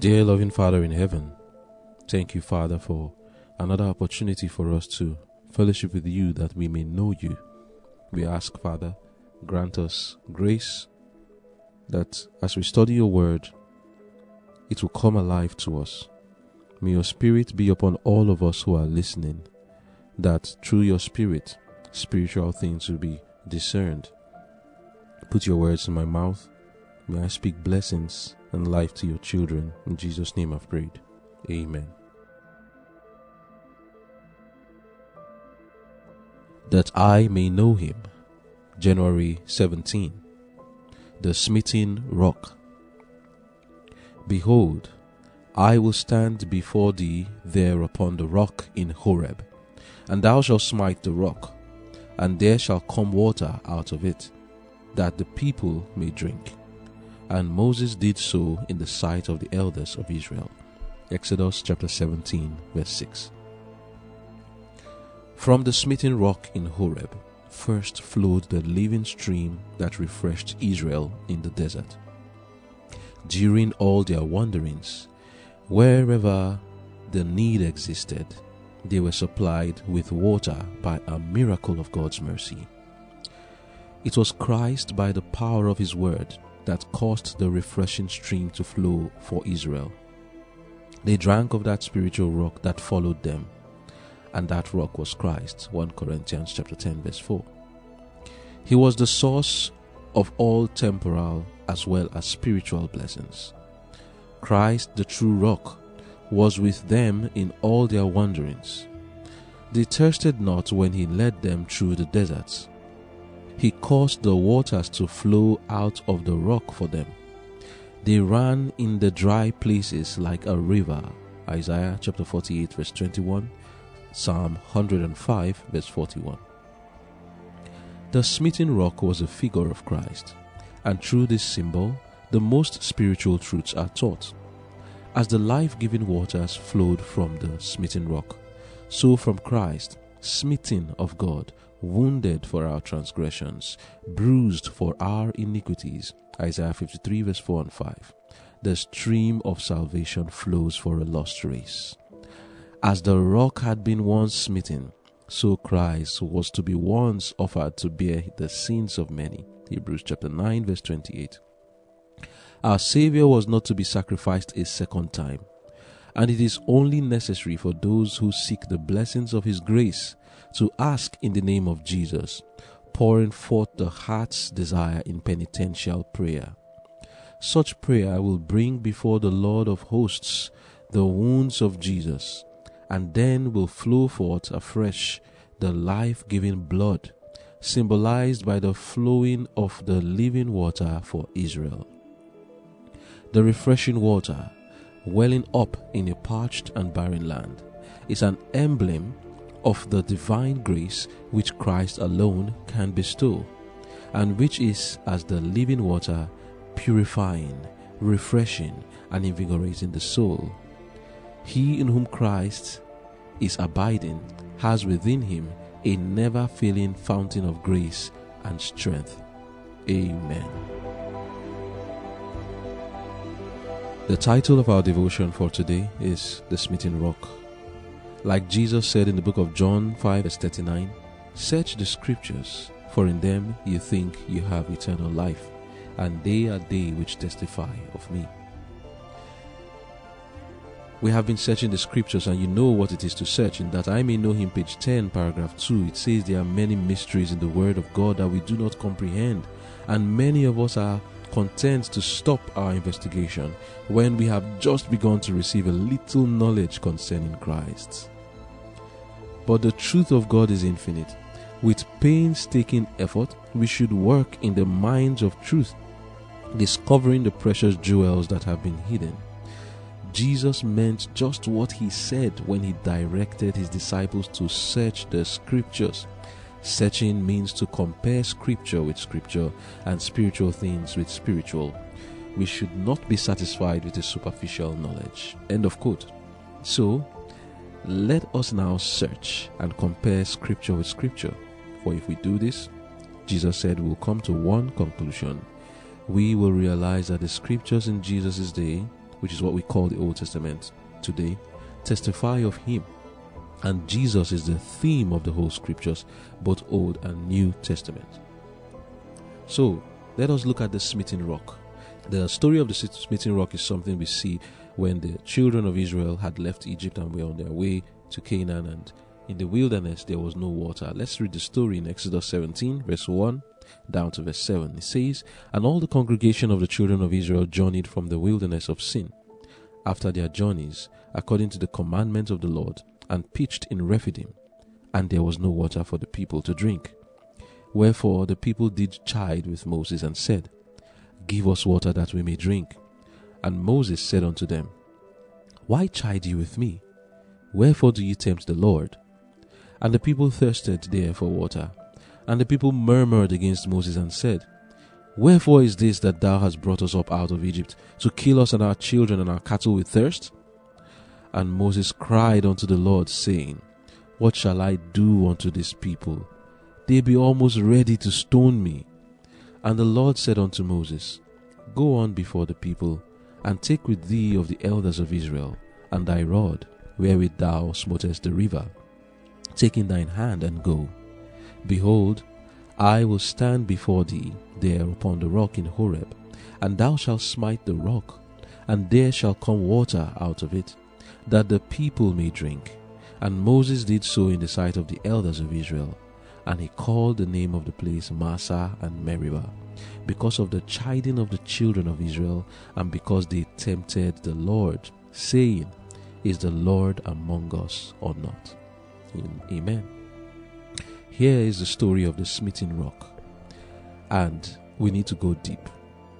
Dear loving Father in heaven, thank you, Father, for another opportunity for us to fellowship with you that we may know you. We ask, Father, grant us grace that as we study your word, it will come alive to us. May your spirit be upon all of us who are listening, that through your spirit, spiritual things will be discerned. Put your words in my mouth. May I speak blessings and life to your children. In Jesus' name I've prayed. Amen. That I may know him. January 17. The smitten rock. Behold, I will stand before thee there upon the rock in Horeb, and thou shalt smite the rock, and there shall come water out of it, that the people may drink. And Moses did so in the sight of the elders of Israel. Exodus chapter 17, verse 6. From the smitten rock in Horeb first flowed the living stream that refreshed Israel in the desert. During all their wanderings, wherever the need existed, they were supplied with water by a miracle of God's mercy. It was Christ, by the power of His word, that caused the refreshing stream to flow for Israel. They drank of that spiritual rock that followed them, and that rock was Christ. 1 Corinthians chapter 10 verse 4. He was the source of all temporal as well as spiritual blessings. Christ, the true rock, was with them in all their wanderings. They thirsted not when he led them through the deserts. He caused the waters to flow out of the rock for them. They ran in the dry places like a river. Isaiah chapter 48, verse 21, Psalm 105, verse 41. The smitten rock was a figure of Christ, and through this symbol, the most spiritual truths are taught. As the life giving waters flowed from the smitten rock, so from Christ, smitten of God, wounded for our transgressions, bruised for our iniquities. Isaiah 53, verse 4 and 5. The stream of salvation flows for a lost race. As the rock had been once smitten, so Christ was to be once offered to bear the sins of many. Hebrews chapter 9, verse 28. Our Savior was not to be sacrificed a second time, and it is only necessary for those who seek the blessings of His grace to ask in the name of Jesus, pouring forth the heart's desire in penitential prayer. Such prayer will bring before the Lord of hosts the wounds of Jesus, and then will flow forth afresh the life giving blood, symbolized by the flowing of the living water for Israel. The refreshing water, welling up in a parched and barren land, is an emblem of the divine grace which Christ alone can bestow, and which is as the living water, purifying, refreshing, and invigorating the soul. He in whom Christ is abiding has within him a never failing fountain of grace and strength. Amen. The title of our devotion for today is The Smitten Rock. Like Jesus said in the book of John 5, verse 39, Search the scriptures, for in them you think you have eternal life, and they are they which testify of me. We have been searching the scriptures, and you know what it is to search. In that I may know him, page 10, paragraph 2, it says there are many mysteries in the word of God that we do not comprehend, and many of us are content to stop our investigation when we have just begun to receive a little knowledge concerning Christ. But the truth of God is infinite. With painstaking effort, we should work in the mines of truth, discovering the precious jewels that have been hidden. Jesus meant just what he said when he directed his disciples to search the scriptures. Searching means to compare scripture with scripture and spiritual things with spiritual. We should not be satisfied with a superficial knowledge. End of quote. So, let us now search and compare scripture with scripture. For if we do this, Jesus said we'll come to one conclusion. We will realize that the scriptures in Jesus' day, which is what we call the Old Testament today, testify of Him. And Jesus is the theme of the whole scriptures, both Old and New Testament. So, let us look at the smitten rock. The story of the smitten rock is something we see when the children of Israel had left Egypt and were on their way to Canaan, and in the wilderness there was no water. Let's read the story in Exodus 17, verse 1 down to verse 7. It says, And all the congregation of the children of Israel journeyed from the wilderness of Sin after their journeys, according to the commandment of the Lord, and pitched in Rephidim, and there was no water for the people to drink. Wherefore the people did chide with Moses and said, Give us water that we may drink. And Moses said unto them, Why chide ye with me? Wherefore do ye tempt the Lord? And the people thirsted there for water. And the people murmured against Moses and said, Wherefore is this that thou hast brought us up out of Egypt, to kill us and our children and our cattle with thirst? And Moses cried unto the Lord, saying, What shall I do unto this people? They be almost ready to stone me. And the Lord said unto Moses, Go on before the people, and take with thee of the elders of Israel, and thy rod, wherewith thou smotest the river, take in thine hand and go. Behold, I will stand before thee there upon the rock in Horeb, and thou shalt smite the rock, and there shall come water out of it, that the people may drink. And Moses did so in the sight of the elders of Israel, and he called the name of the place Massah and Meribah, because of the chiding of the children of Israel, and because they tempted the Lord, saying, Is the Lord among us or not? Amen. Here is the story of the smitten rock. And we need to go deep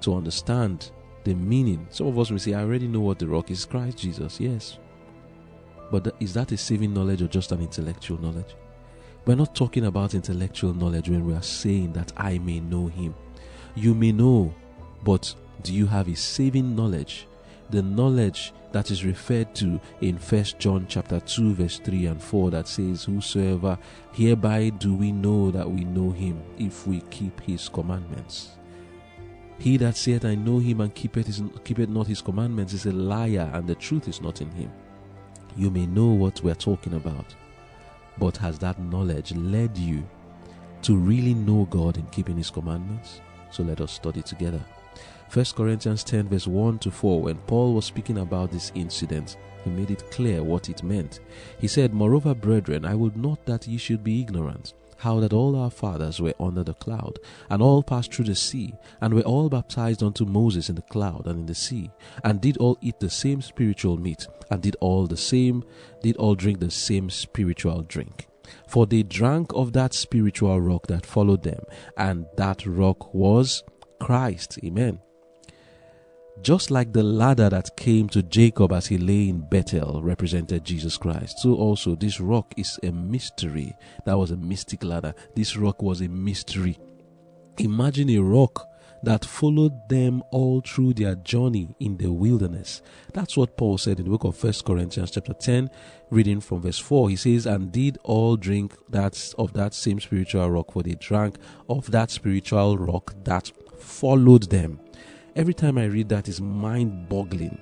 to understand the meaning. Some of us may say, I already know what the rock is Christ Jesus. Yes. But is that a saving knowledge or just an intellectual knowledge? We're not talking about intellectual knowledge when we are saying that I may know him. You may know, but do you have a saving knowledge? The knowledge that is referred to in First John chapter 2 verse 3 and 4 that says whosoever hereby do we know that we know him if we keep his commandments he that saith I know him and keepeth, his, keepeth not his commandments is a liar and the truth is not in him you may know what we're talking about. But has that knowledge led you to really know God in keeping his commandments? So let us study together. 1 Corinthians 10, verse 1 to 4, when Paul was speaking about this incident, he made it clear what it meant. He said, Moreover, brethren, I would not that ye should be ignorant how that all our fathers were under the cloud, and all passed through the sea, and were all baptized unto Moses in the cloud and in the sea, and did all eat the same spiritual meat, and did all the same, did all drink the same spiritual drink. For they drank of that spiritual rock that followed them, and that rock was Christ. Amen. Just like the ladder that came to Jacob as he lay in Bethel represented Jesus Christ, so also this rock is a mystery. That was a mystic ladder. This rock was a mystery. Imagine a rock that followed them all through their journey in the wilderness. That's what Paul said in the book of First Corinthians chapter 10, reading from verse 4. He says, And did all drink that of that same spiritual rock, for they drank of that spiritual rock that followed them. Every time I read that is mind boggling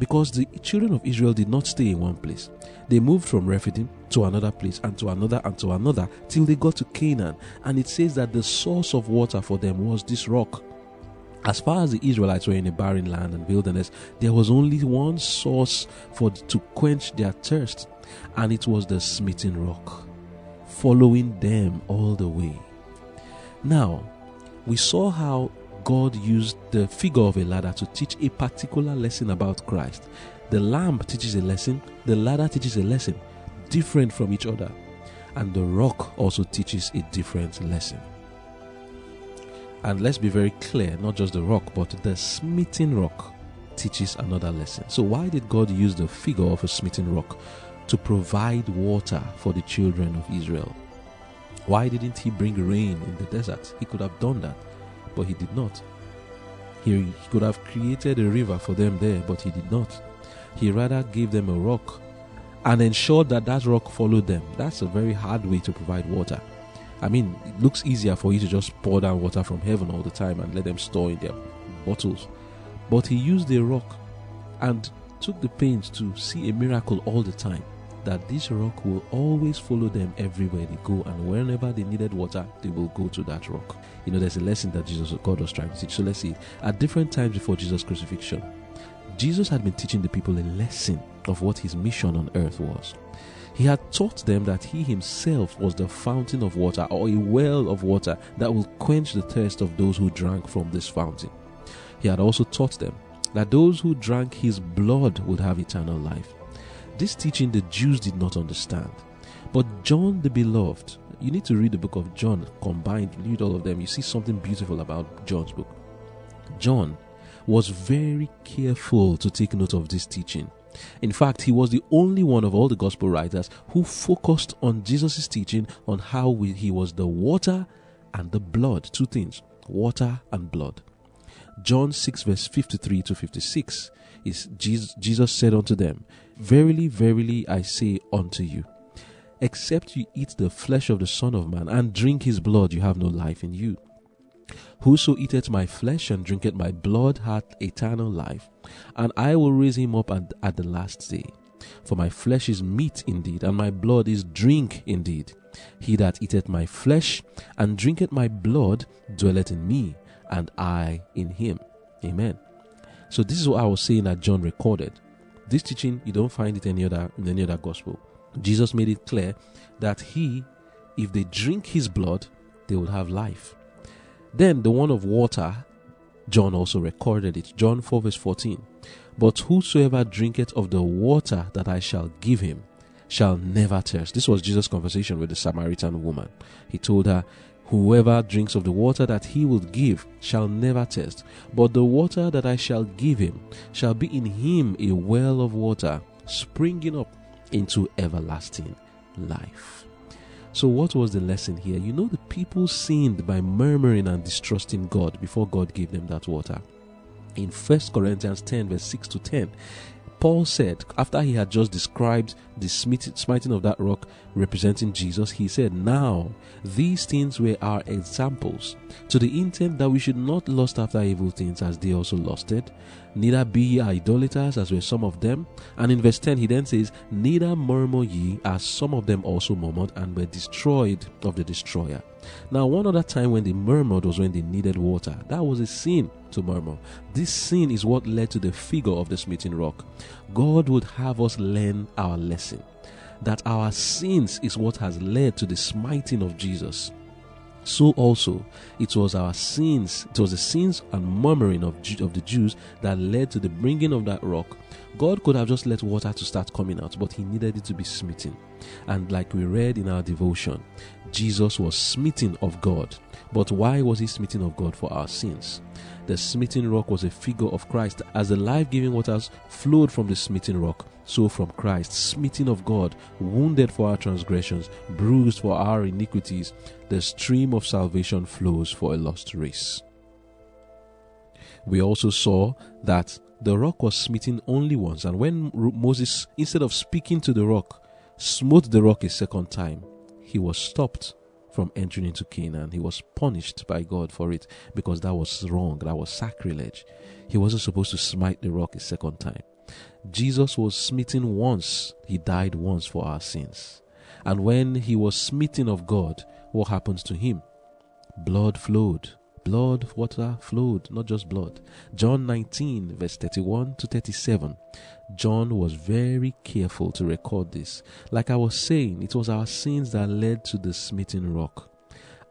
because the children of Israel did not stay in one place. They moved from Rephidim to another place and to another and to another till they got to Canaan. And it says that the source of water for them was this rock. As far as the Israelites were in a barren land and wilderness, there was only one source for to quench their thirst, and it was the smitten rock, following them all the way. Now, we saw how God used the figure of a ladder to teach a particular lesson about Christ. The lamp teaches a lesson, the ladder teaches a lesson different from each other, and the rock also teaches a different lesson. And let's be very clear not just the rock, but the smitten rock teaches another lesson. So, why did God use the figure of a smitten rock to provide water for the children of Israel? Why didn't He bring rain in the desert? He could have done that but he did not. He could have created a river for them there, but he did not. He rather gave them a rock and ensured that that rock followed them. That's a very hard way to provide water. I mean, it looks easier for you to just pour down water from heaven all the time and let them store in their bottles. But he used a rock and took the pains to see a miracle all the time that this rock will always follow them everywhere they go, and whenever they needed water, they will go to that rock. You know, there's a lesson that Jesus, God was trying to teach. So let's see. At different times before Jesus' crucifixion, Jesus had been teaching the people a lesson of what his mission on earth was. He had taught them that he himself was the fountain of water or a well of water that will quench the thirst of those who drank from this fountain. He had also taught them that those who drank his blood would have eternal life. This teaching the Jews did not understand. But John the Beloved, you need to read the book of John combined, read all of them. You see something beautiful about John's book. John was very careful to take note of this teaching. In fact, he was the only one of all the gospel writers who focused on Jesus' teaching on how we, he was the water and the blood. Two things water and blood. John 6, verse 53 to 56 is Jesus, Jesus said unto them, Verily, verily, I say unto you, except you eat the flesh of the Son of Man and drink his blood, you have no life in you. Whoso eateth my flesh and drinketh my blood hath eternal life, and I will raise him up at, the last day. For my flesh is meat indeed, and my blood is drink indeed. He that eateth my flesh and drinketh my blood dwelleth in me, and I in him. Amen. So this is what I was saying that John recorded. This teaching you don't find it any other in any other gospel. Jesus made it clear that he, if they drink his blood, they will have life. Then the one of water, John also recorded it. John 4 verse 14. But whosoever drinketh of the water that I shall give him shall never thirst. This was Jesus' conversation with the Samaritan woman. He told her, Whoever drinks of the water that he will give shall never thirst, but the water that I shall give him shall be in him a well of water springing up into everlasting life. So, what was the lesson here? You know, the people sinned by murmuring and distrusting God before God gave them that water. In 1 Corinthians 10, verse 6 to 10, Paul said, after he had just described the smiting of that rock representing Jesus, he said, Now these things were our examples, to the intent that we should not lust after evil things as they also lusted, neither be ye idolaters as were some of them. And in verse 10, he then says, Neither murmur ye as some of them also murmured and were destroyed of the destroyer. Now, one other time when they murmured was when they needed water. That was a sin to murmur. This sin is what led to the figure of the smitten rock. God would have us learn our lesson that our sins is what has led to the smiting of Jesus. So also, it was our sins, it was the sins and murmuring of, of the Jews that led to the bringing of that rock. God could have just let water to start coming out, but he needed it to be smitten. And like we read in our devotion, Jesus was smitten of God. But why was he smitten of God for our sins? The smitten rock was a figure of Christ. As the life giving waters flowed from the smitten rock, so from Christ, smitten of God, wounded for our transgressions, bruised for our iniquities, the stream of salvation flows for a lost race. We also saw that the rock was smitten only once, and when Moses, instead of speaking to the rock, smote the rock a second time, he was stopped from entering into Canaan. He was punished by God for it because that was wrong, that was sacrilege. He wasn't supposed to smite the rock a second time. Jesus was smitten once, he died once for our sins. And when he was smitten of God, what happens to him? Blood flowed. Blood, water flowed, not just blood. John 19, verse 31 to 37. John was very careful to record this. Like I was saying, it was our sins that led to the smitten rock.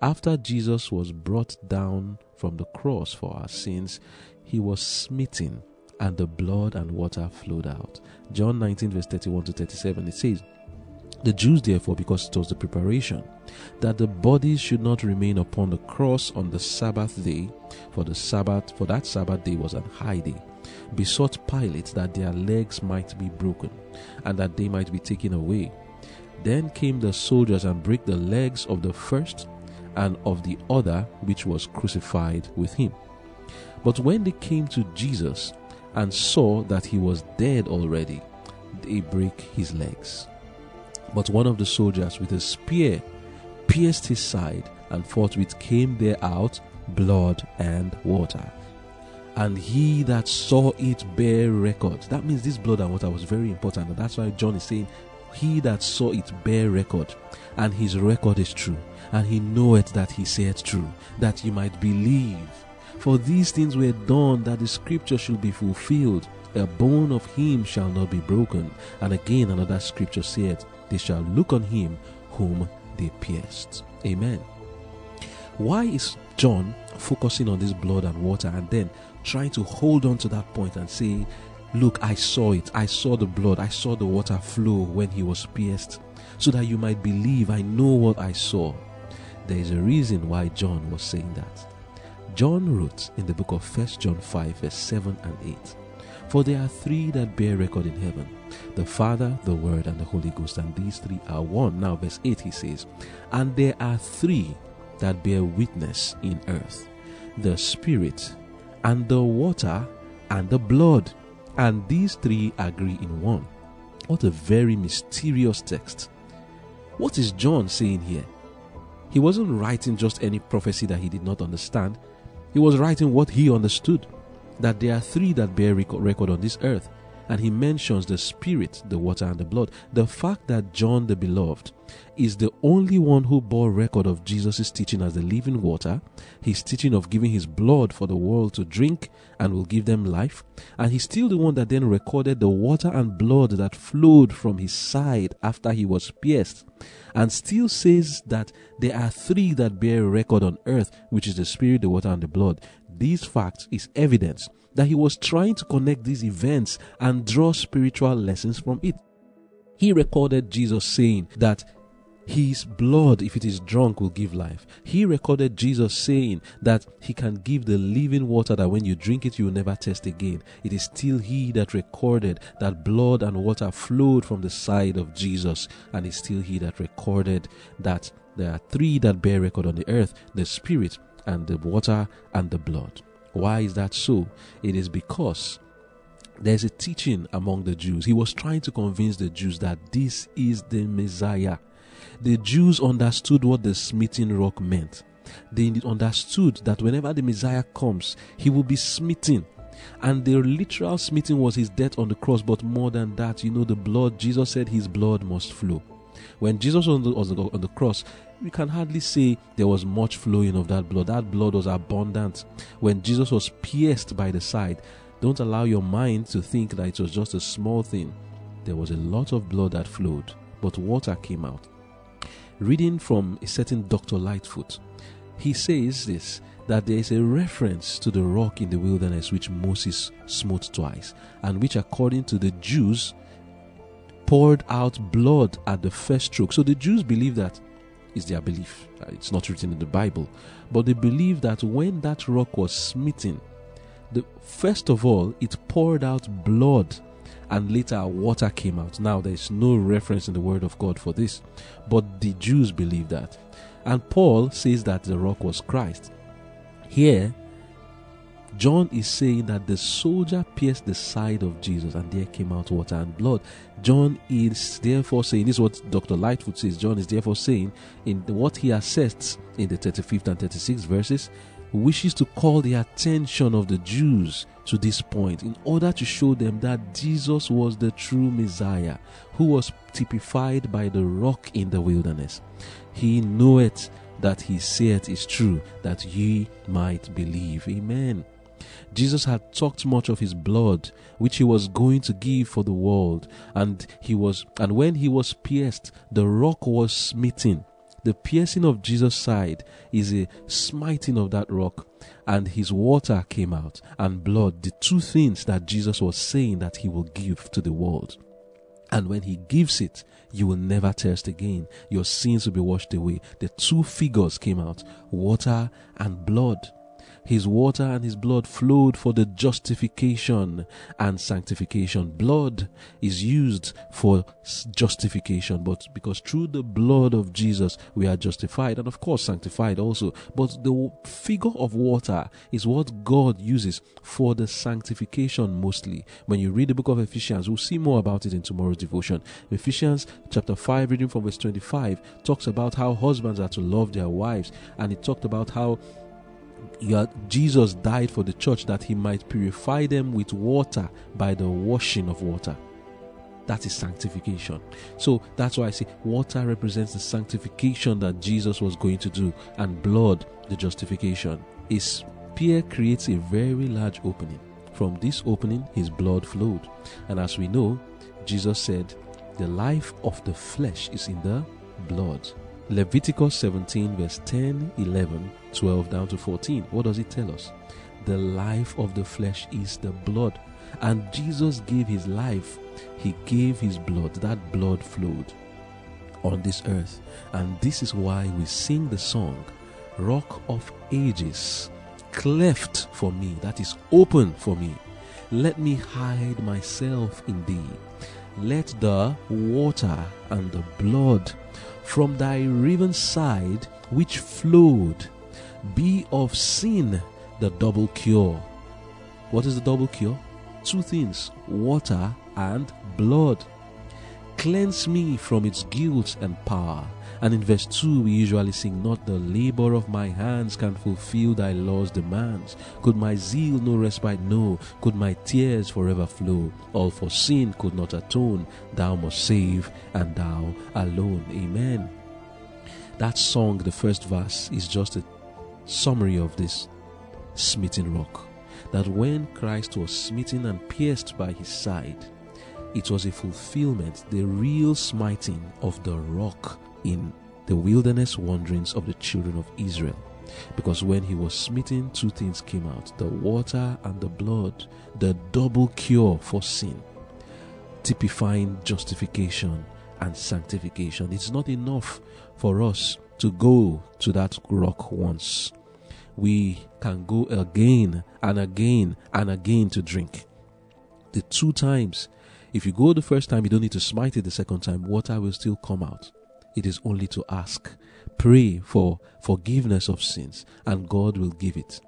After Jesus was brought down from the cross for our sins, he was smitten and the blood and water flowed out. John 19, verse 31 to 37, it says, The Jews, therefore, because it was the preparation, that the bodies should not remain upon the cross on the Sabbath day, for the Sabbath, for that Sabbath day was an high day, besought Pilate that their legs might be broken, and that they might be taken away. Then came the soldiers and brake the legs of the first and of the other which was crucified with him. But when they came to Jesus, and saw that he was dead already, they break his legs. But one of the soldiers with a spear pierced his side, and forthwith came there out blood and water. And he that saw it bear record. That means this blood and water was very important. And that's why John is saying, He that saw it bear record, and his record is true, and he knoweth that he saith true, that you might believe. For these things were done that the scripture should be fulfilled. A bone of him shall not be broken. And again, another scripture saith, They shall look on him whom they pierced. Amen. Why is John focusing on this blood and water and then trying to hold on to that point and say, Look, I saw it. I saw the blood. I saw the water flow when he was pierced, so that you might believe I know what I saw. There is a reason why John was saying that. John wrote in the book of 1 John 5, verse 7 and 8 For there are three that bear record in heaven the Father, the Word, and the Holy Ghost, and these three are one. Now, verse 8 he says, And there are three that bear witness in earth the Spirit, and the water, and the blood. And these three agree in one. What a very mysterious text. What is John saying here? He wasn't writing just any prophecy that he did not understand. He was writing what he understood that there are three that bear record on this earth and he mentions the spirit, the water, and the blood. The fact that John the Beloved is the only one who bore record of Jesus' teaching as the living water, his teaching of giving his blood for the world to drink and will give them life, and he's still the one that then recorded the water and blood that flowed from his side after he was pierced, and still says that there are three that bear record on earth, which is the spirit, the water, and the blood. These facts is evidence that he was trying to connect these events and draw spiritual lessons from it. He recorded Jesus saying that his blood, if it is drunk, will give life. He recorded Jesus saying that he can give the living water that when you drink it, you will never taste again. It is still he that recorded that blood and water flowed from the side of Jesus, and it's still he that recorded that there are three that bear record on the earth the Spirit, and the water, and the blood. Why is that so? It is because there's a teaching among the Jews. He was trying to convince the Jews that this is the Messiah. The Jews understood what the smitten rock meant. They understood that whenever the Messiah comes, he will be smitten. And the literal smitten was his death on the cross, but more than that, you know, the blood, Jesus said his blood must flow. When Jesus was on the, on the cross, we can hardly say there was much flowing of that blood. That blood was abundant. When Jesus was pierced by the side, don't allow your mind to think that it was just a small thing. There was a lot of blood that flowed, but water came out. Reading from a certain Dr. Lightfoot, he says this that there is a reference to the rock in the wilderness which Moses smote twice, and which, according to the Jews, poured out blood at the first stroke. So the Jews believe that is their belief. Uh, it's not written in the Bible, but they believe that when that rock was smitten, the first of all it poured out blood and later water came out. Now there is no reference in the word of God for this, but the Jews believe that. And Paul says that the rock was Christ. Here John is saying that the soldier pierced the side of Jesus and there came out water and blood. John is therefore saying, this is what Dr. Lightfoot says. John is therefore saying, in what he asserts in the 35th and 36th verses, wishes to call the attention of the Jews to this point in order to show them that Jesus was the true Messiah who was typified by the rock in the wilderness. He knoweth that he saith is true, that ye might believe. Amen. Jesus had talked much of his blood, which he was going to give for the world, and he was and when he was pierced, the rock was smitten. The piercing of Jesus' side is a smiting of that rock, and his water came out, and blood, the two things that Jesus was saying that he will give to the world. And when he gives it, you will never thirst again. Your sins will be washed away. The two figures came out water and blood. His water and his blood flowed for the justification and sanctification. Blood is used for justification, but because through the blood of Jesus we are justified and, of course, sanctified also. But the figure of water is what God uses for the sanctification mostly. When you read the book of Ephesians, we'll see more about it in tomorrow's devotion. Ephesians chapter 5, reading from verse 25, talks about how husbands are to love their wives, and it talked about how Jesus died for the church that he might purify them with water by the washing of water. That is sanctification. So that's why I say water represents the sanctification that Jesus was going to do, and blood, the justification. His spear creates a very large opening. From this opening, his blood flowed. And as we know, Jesus said, The life of the flesh is in the blood. Leviticus 17, verse 10, 11, 12 down to 14. What does it tell us? The life of the flesh is the blood. And Jesus gave his life, he gave his blood. That blood flowed on this earth. And this is why we sing the song, Rock of Ages, cleft for me, that is open for me. Let me hide myself in thee. Let the water and the blood from thy riven side which flowed be of sin the double cure. What is the double cure? Two things water and blood. Cleanse me from its guilt and power. And in verse 2, we usually sing, Not the labor of my hands can fulfill thy law's demands. Could my zeal no respite know? Could my tears forever flow? All for sin could not atone. Thou must save, and thou alone. Amen. That song, the first verse, is just a summary of this smitten rock. That when Christ was smitten and pierced by his side, it was a fulfillment, the real smiting of the rock in the wilderness wanderings of the children of Israel. Because when he was smitten, two things came out the water and the blood, the double cure for sin, typifying justification and sanctification. It's not enough for us to go to that rock once. We can go again and again and again to drink. The two times, if you go the first time, you don't need to smite it the second time, water will still come out. It is only to ask. Pray for forgiveness of sins, and God will give it.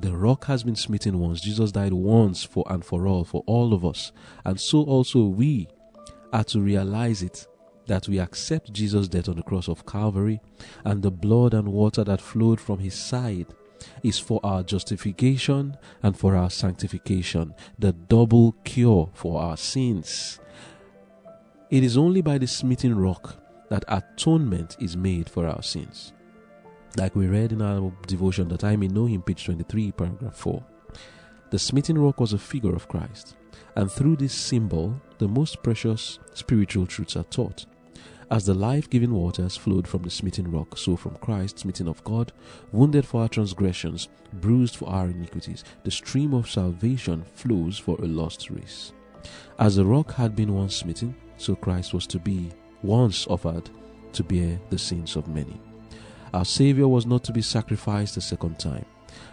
The rock has been smitten once. Jesus died once for and for all, for all of us. And so also we are to realize it that we accept Jesus' death on the cross of Calvary and the blood and water that flowed from his side is for our justification and for our sanctification, the double cure for our sins. It is only by the smitten rock that atonement is made for our sins. Like we read in our devotion that I may know him, page 23, paragraph 4. The smitten rock was a figure of Christ, and through this symbol, the most precious spiritual truths are taught. As the life giving waters flowed from the smitten rock, so from Christ, smitten of God, wounded for our transgressions, bruised for our iniquities, the stream of salvation flows for a lost race. As the rock had been once smitten, so Christ was to be once offered to bear the sins of many. Our Savior was not to be sacrificed a second time,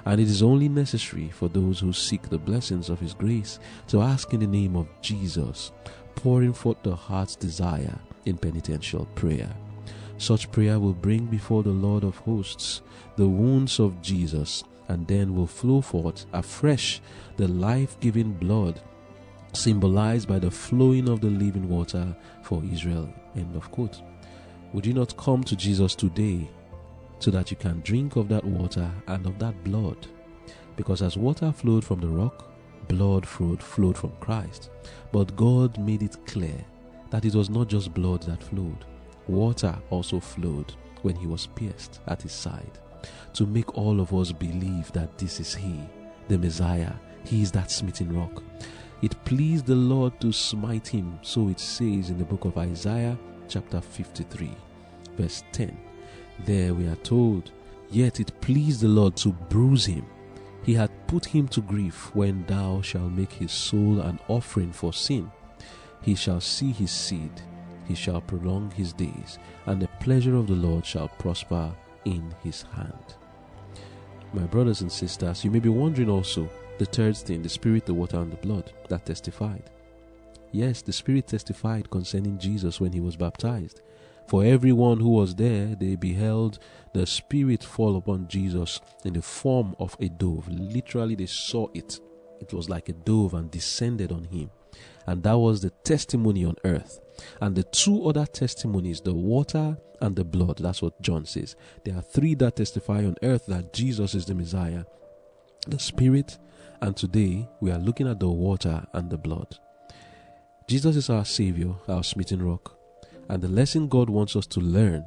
and it is only necessary for those who seek the blessings of His grace to ask in the name of Jesus, pouring forth the heart's desire in penitential prayer. Such prayer will bring before the Lord of hosts the wounds of Jesus, and then will flow forth afresh the life giving blood symbolized by the flowing of the living water for Israel. End of quote. Would you not come to Jesus today so that you can drink of that water and of that blood? Because as water flowed from the rock, blood flowed, flowed from Christ. But God made it clear that it was not just blood that flowed, water also flowed when he was pierced at his side to make all of us believe that this is he, the Messiah. He is that smitten rock. It pleased the Lord to smite him, so it says in the book of Isaiah, chapter 53, verse 10. There we are told, Yet it pleased the Lord to bruise him. He had put him to grief when thou shalt make his soul an offering for sin. He shall see his seed, he shall prolong his days, and the pleasure of the Lord shall prosper in his hand. My brothers and sisters, you may be wondering also the third thing the Spirit, the water, and the blood that testified. Yes, the Spirit testified concerning Jesus when he was baptized. For everyone who was there, they beheld the Spirit fall upon Jesus in the form of a dove. Literally, they saw it. It was like a dove and descended on him. And that was the testimony on earth. And the two other testimonies, the water and the blood, that's what John says. There are three that testify on earth that Jesus is the Messiah the Spirit, and today we are looking at the water and the blood. Jesus is our Savior, our smitten rock. And the lesson God wants us to learn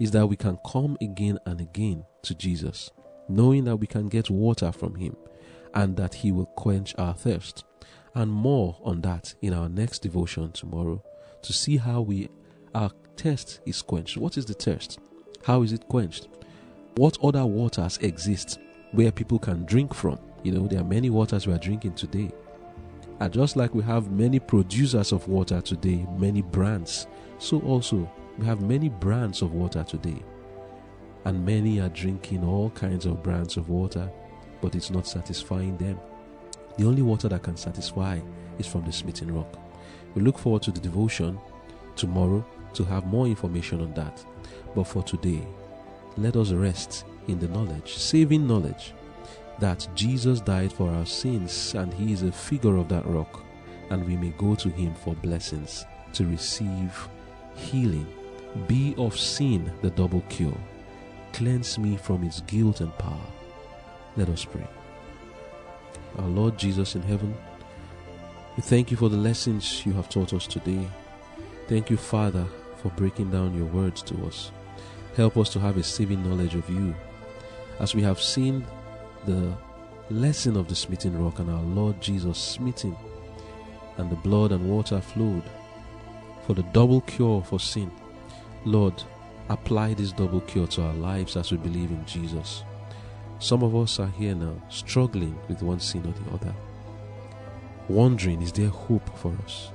is that we can come again and again to Jesus, knowing that we can get water from Him and that He will quench our thirst. And more on that in our next devotion tomorrow to see how we our thirst is quenched. What is the thirst? How is it quenched? What other waters exist where people can drink from? You know, there are many waters we are drinking today. And just like we have many producers of water today, many brands, so also we have many brands of water today. And many are drinking all kinds of brands of water, but it's not satisfying them. The only water that can satisfy is from the smitten rock. We look forward to the devotion tomorrow to have more information on that. But for today, let us rest in the knowledge, saving knowledge, that Jesus died for our sins and he is a figure of that rock, and we may go to him for blessings to receive healing. Be of sin the double cure. Cleanse me from its guilt and power. Let us pray. Our Lord Jesus in heaven, we thank you for the lessons you have taught us today. Thank you, Father, for breaking down your words to us. Help us to have a saving knowledge of you. As we have seen the lesson of the smitten rock and our Lord Jesus smitten, and the blood and water flowed for the double cure for sin. Lord, apply this double cure to our lives as we believe in Jesus. Some of us are here now struggling with one sin or the other, wondering, is there hope for us?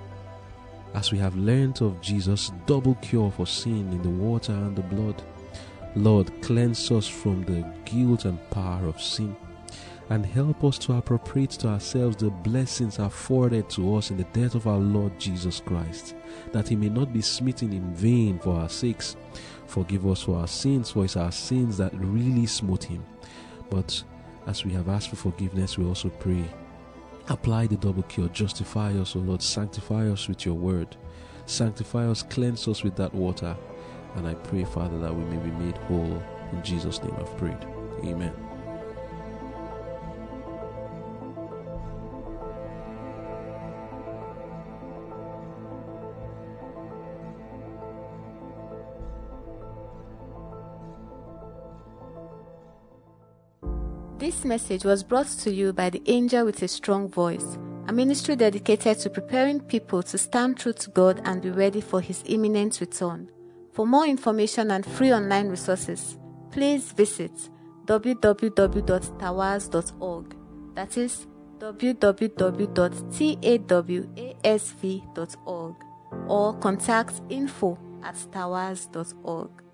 As we have learned of Jesus' double cure for sin in the water and the blood, Lord, cleanse us from the guilt and power of sin and help us to appropriate to ourselves the blessings afforded to us in the death of our Lord Jesus Christ, that he may not be smitten in vain for our sakes. Forgive us for our sins, for it's our sins that really smote him. But as we have asked for forgiveness, we also pray. Apply the double cure, justify us, O Lord, sanctify us with your word, sanctify us, cleanse us with that water. And I pray, Father, that we may be made whole. In Jesus' name I've prayed. Amen. This message was brought to you by the Angel with a Strong Voice, a ministry dedicated to preparing people to stand true to God and be ready for His imminent return. For more information and free online resources, please visit www.tawasv.org. That is www.tawasv.org or contact info at tawasv.org.